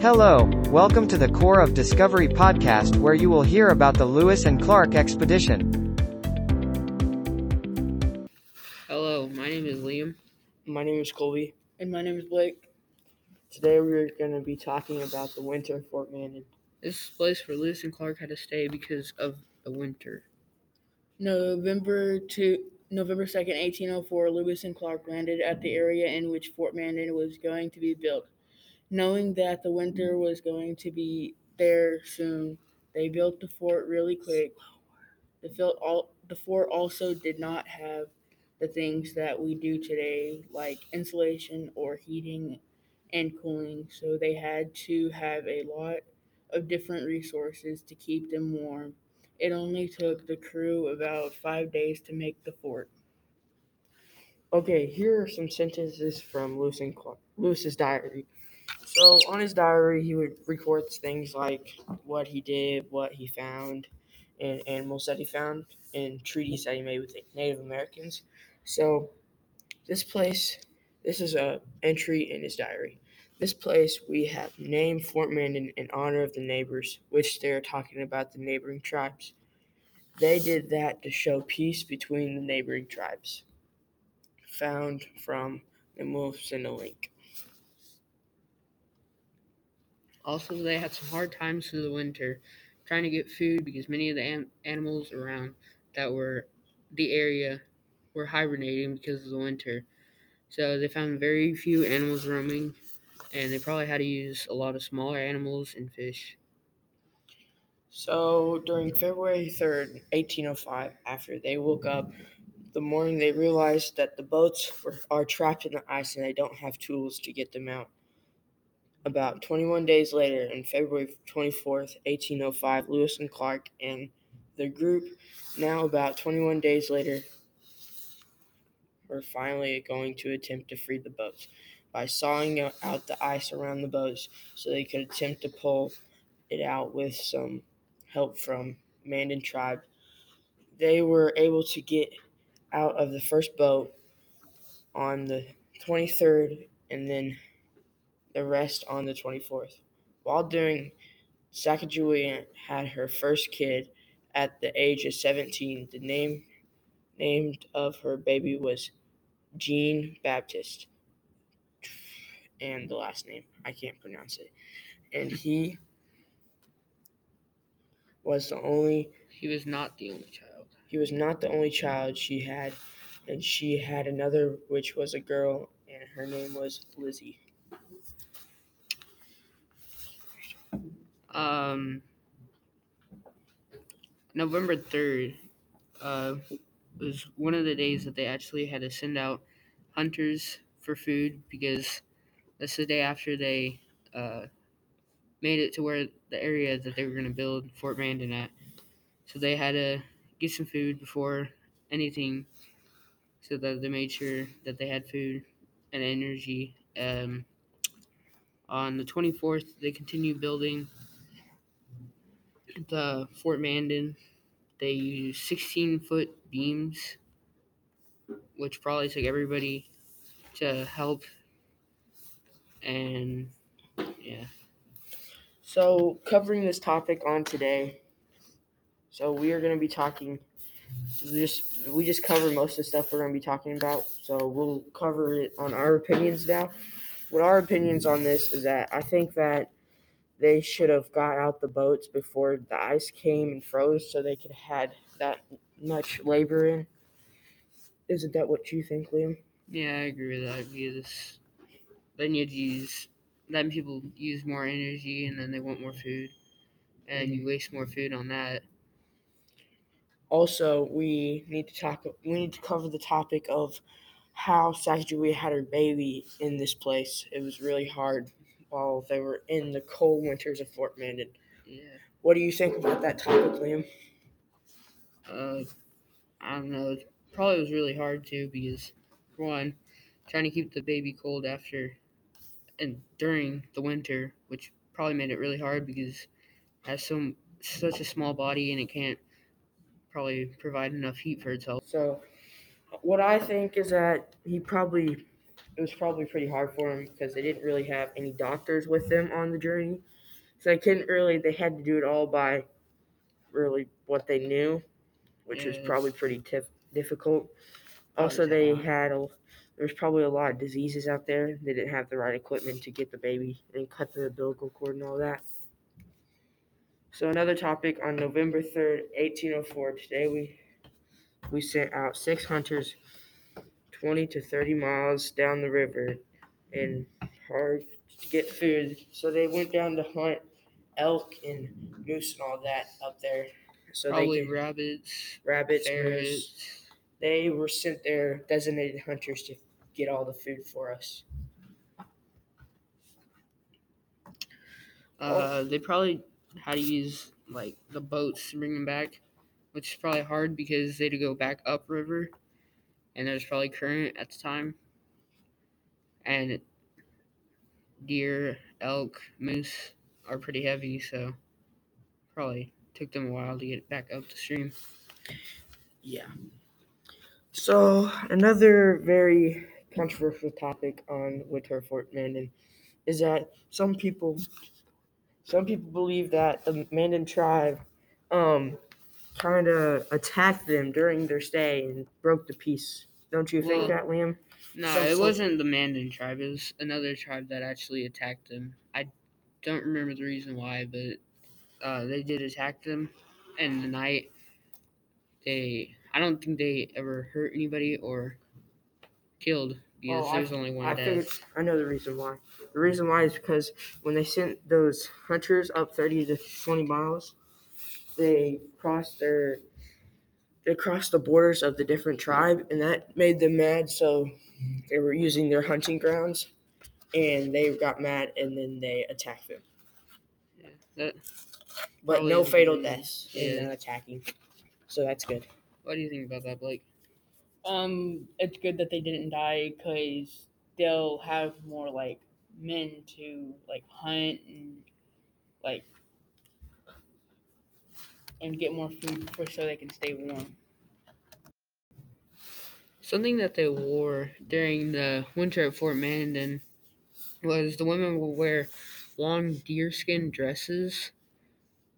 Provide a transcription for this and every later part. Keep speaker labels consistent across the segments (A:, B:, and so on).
A: Hello, welcome to the Corps of Discovery podcast where you will hear about the Lewis and Clark expedition.
B: Hello, my name is Liam.
C: My name is Colby.
D: And my name is Blake.
C: Today we're going to be talking about the winter of Fort Mandan.
B: This is a place where Lewis and Clark had to stay because of the winter.
D: November two, November second, eighteen oh four. Lewis and Clark landed at the area in which Fort Mandan was going to be built. Knowing that the winter mm-hmm. was going to be there soon, they built the fort really quick. The fort, all, the fort also did not have the things that we do today, like insulation or heating and cooling, so they had to have a lot of different resources to keep them warm. It only took the crew about five days to make the fort.
C: Okay, here are some sentences from Lewis and Clark, Lewis's diary. So on his diary, he would record things like what he did, what he found, and animals that he found, and treaties that he made with Native Americans. So this place, this is a entry in his diary. This place we have named Fort Mandan in honor of the neighbors, which they're talking about the neighboring tribes. They did that to show peace between the neighboring tribes. Found from, send a link.
B: Also, they had some hard times through the winter trying to get food because many of the an- animals around that were the area were hibernating because of the winter. So they found very few animals roaming, and they probably had to use a lot of smaller animals and fish.
C: So during February 3rd, 1805, after they woke up, the morning they realized that the boats were, are trapped in the ice and they don't have tools to get them out. About 21 days later, on February 24th, 1805, Lewis and Clark and the group, now about 21 days later, were finally going to attempt to free the boats by sawing out the ice around the boats so they could attempt to pull it out with some help from Mandan tribe. They were able to get out of the first boat on the 23rd and then the rest on the 24th. While doing, Sacagawea had her first kid at the age of 17. The name named of her baby was Jean Baptiste. And the last name, I can't pronounce it. And he was the only
B: He was not the only child.
C: he was not the only child she had, and she had another which was a girl, and her name was Lizzie.
B: Um, November 3rd uh, was one of the days that they actually had to send out hunters for food because that's the day after they uh, made it to where the area that they were going to build Fort Mandan at. So they had to get some food before anything so that they made sure that they had food and energy. Um, on the 24th, they continued building the Fort Mandan. They use 16 foot beams, which probably took everybody to help. And yeah,
C: So, covering this topic on today, so we are going to be talking. Just we just cover most of the stuff we're going to be talking about. So we'll cover it on our opinions now. What our opinions on this is that I think that they should have got out the boats before the ice came and froze, so they could have had that much labor in. Isn't that what you think, Liam?
B: yeah, I agree with that because then you'd use then people use more energy and then they want more food, and you waste more food on that.
C: Also, we need to talk. We need to cover the topic of how Sacagawea had her baby in this place. It was really hard while they were in the cold winters of Fort Mandan.
B: Yeah.
C: What do you think about that topic, Liam?
B: Uh, I don't know. It probably was really hard too because, for one, trying to keep the baby cold after and during the winter, which probably made it really hard because it has so such a small body and it can't probably provide enough heat for itself.
C: So, what I think is that he probably it was probably pretty hard for them because they didn't really have any doctors with them on the journey. So they couldn't really, they had to do it all by really what they knew, which was probably pretty tif- difficult. Also, they had a, there's probably a lot of diseases out there. They didn't have the right equipment to get the baby and cut the umbilical cord and all that. So another topic on November third, eighteen oh four. Today we we sent out six hunters, twenty to thirty miles down the river, and hard to get food. So they went down to hunt elk and moose and all that up there. So
B: Probably
C: they could,
B: rabbits,
C: rabbits,
B: ferrets.
C: They were sent there designated hunters to get all the food for us.
B: Uh, they probably had to use like the boats to bring them back, which is probably hard because they had to go back upriver, and there's probably current at the time. And deer, elk, moose are pretty heavy, so probably took them a while to get back up the stream.
C: Yeah. So another very controversial topic on Winter Fort Mandan is that some people some people believe that the Mandan tribe um kind of attacked them during their stay and broke the peace. Don't you think
B: Well,
C: that, Liam?
B: No,
C: Some
B: it
C: sort-
B: wasn't the Mandan tribe. It was another tribe that actually attacked them. I don't remember the reason why, but uh, they did attack them. And the night, they I don't think they ever hurt anybody or killed because
C: Oh, I-
B: there's only one
C: I figured,
B: death.
C: I know the reason why. The reason why is because when they sent those hunters up 30 to 20 miles, they crossed their they crossed the borders of the different tribe and that made them mad so they were using their hunting grounds and they got mad and then they attacked them.
B: That,
C: But no fatal
B: good reason.
C: deaths in
B: Yeah.
C: uh, attacking. So that's good.
B: what do you think about that, Blake?
D: Um, it's good that they didn't die because they'll have more like men to like hunt and like and get more food for so they can stay warm.
B: Something that they wore during the winter at Fort Mandan was the women will wear long deerskin dresses,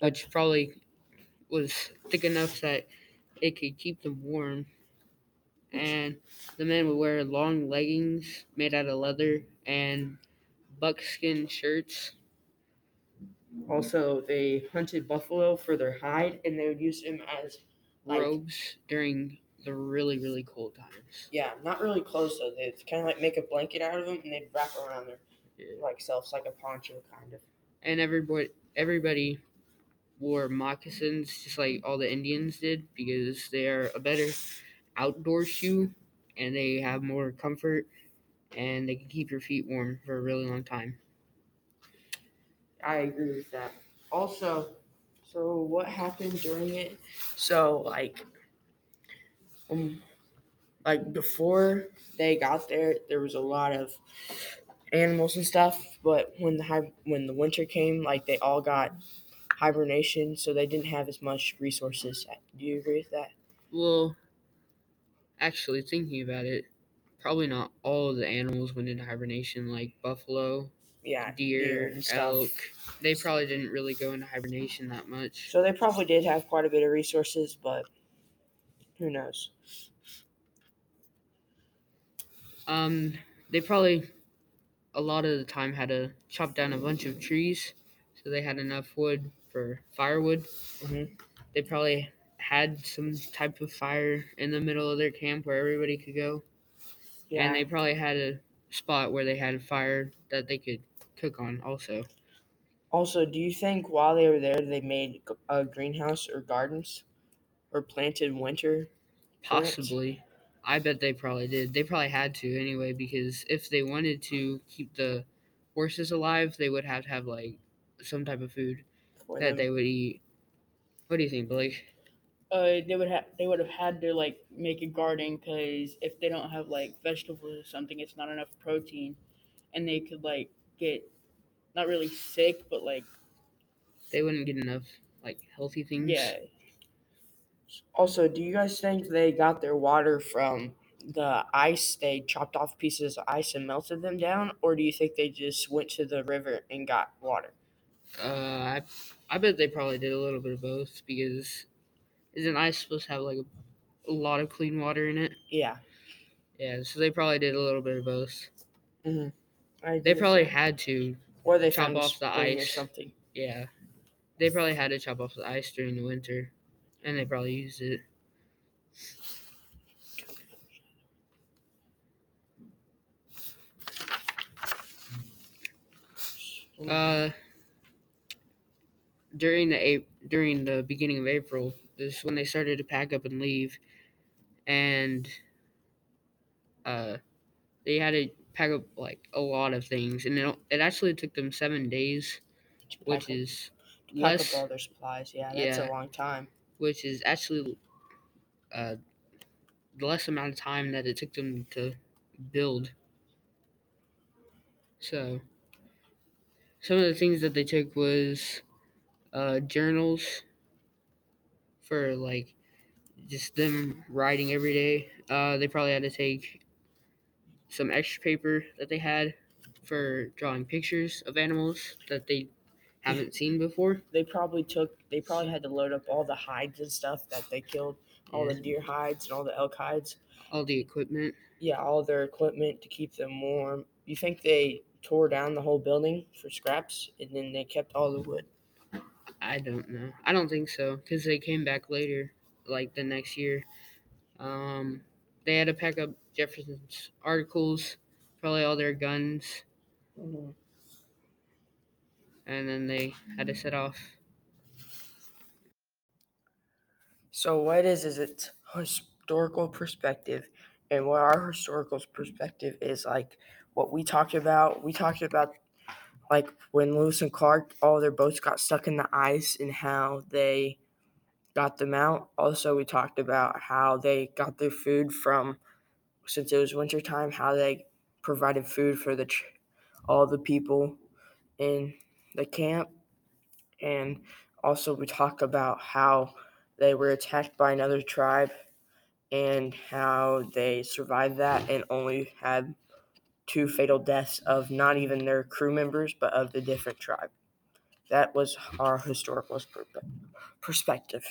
B: which probably was thick enough that it could keep them warm. And the men would wear long leggings made out of leather and buckskin shirts.
C: Also, they hunted buffalo for their hide and they would use them as Like-
B: robes during the really really cold times.
C: Yeah, not really close though. They'd kind of like make a blanket out of them and they'd wrap around their like selves like a poncho kind of.
B: And everybody everybody wore moccasins just like all the Indians did because they are a better outdoor shoe and they have more comfort and they can keep your feet warm for a really long time.
C: I agree with that. Also, so what happened during it? So like, um, like before they got there, there was a lot of animals and stuff. But when the hi- when the winter came, like they all got hibernation, so they didn't have as much resources. Do you agree with that?
B: Well, actually thinking about it, probably not all of the animals went into hibernation like buffalo,
C: Yeah,
B: deer,
C: and stuff.
B: elk. They probably didn't really go into hibernation that much.
C: So they probably did have quite a bit of resources, but who knows?
B: Um, they probably a lot of the time had to chop down a bunch of trees, so they had enough wood for firewood.
C: Mhm.
B: They probably had some type of fire in the middle of their camp where everybody could go,
C: Yeah.
B: and they probably had a spot where they had a fire that they could cook on. Also,
C: Also, do you think while they were there, they made a greenhouse or gardens, or planted winter? plants?
B: possibly. I bet they probably did. They probably had to anyway because if they wanted to keep the horses alive, they would have to have like some type of food.
C: for
B: that
C: them?
B: they would eat. What do you think, Blake?
D: Uh, they would have they would have had to like make a garden because if they don't have like vegetables or something, it's not enough protein, and they could like get not really sick, but like
B: They wouldn't get enough like healthy things.
D: yeah,
C: Also, do you guys think they got their water from the ice they chopped off pieces of ice and melted them down, or do you think they just went to the river and got water?
B: Uh, I, I bet they probably did a little bit of both because isn't ice supposed to have like a, a lot of clean water in it?
C: Yeah,
B: Yeah, so they probably did a little bit of both.
C: I
B: They probably had to.
C: or they
B: chop
C: found a
B: off the
C: spring or
B: ice.
C: something.
B: Yeah, they probably had to chop off the ice during the winter, and they probably used it. Uh, during the a- during the beginning of April, this is when they started to pack up and leave, and uh, they had to pack up like a lot of things, and it, it actually took them seven days, which
C: up-
B: is less,
C: up all their supplies. Yeah, that's
B: Yeah.
C: a long time.
B: which is actually uh, the less amount of time that it took them to build. So, some of the things that they took was uh, journals for like just them writing every day. Uh, they probably had to take some extra paper that they had for drawing pictures of animals that they haven't seen before.
C: They probably took. They probably had to load up all the hides and stuff that they killed, all the deer hides and all the elk hides.
B: all the equipment.
C: Yeah, all their equipment to keep them warm. You think they tore down the whole building for scraps, and then they kept all the wood?
B: I don't know. I don't think so because they came back later, like the next year. Um, they had to pack up Jefferson's articles, probably all their guns,
C: Mhm.
B: and then they had to set off.
C: So what is is its historical perspective, and what our historical perspective is like what we talked about. We talked about like when Lewis and Clark, all their boats got stuck in the ice and how they got them out. Also, we talked about how they got their food from since it was wintertime, how they provided food for the all the people in the camp, and also we talk about how they were attacked by another tribe and how they survived that and only had two fatal deaths of not even their crew members but of the different tribe. That was our historical perspective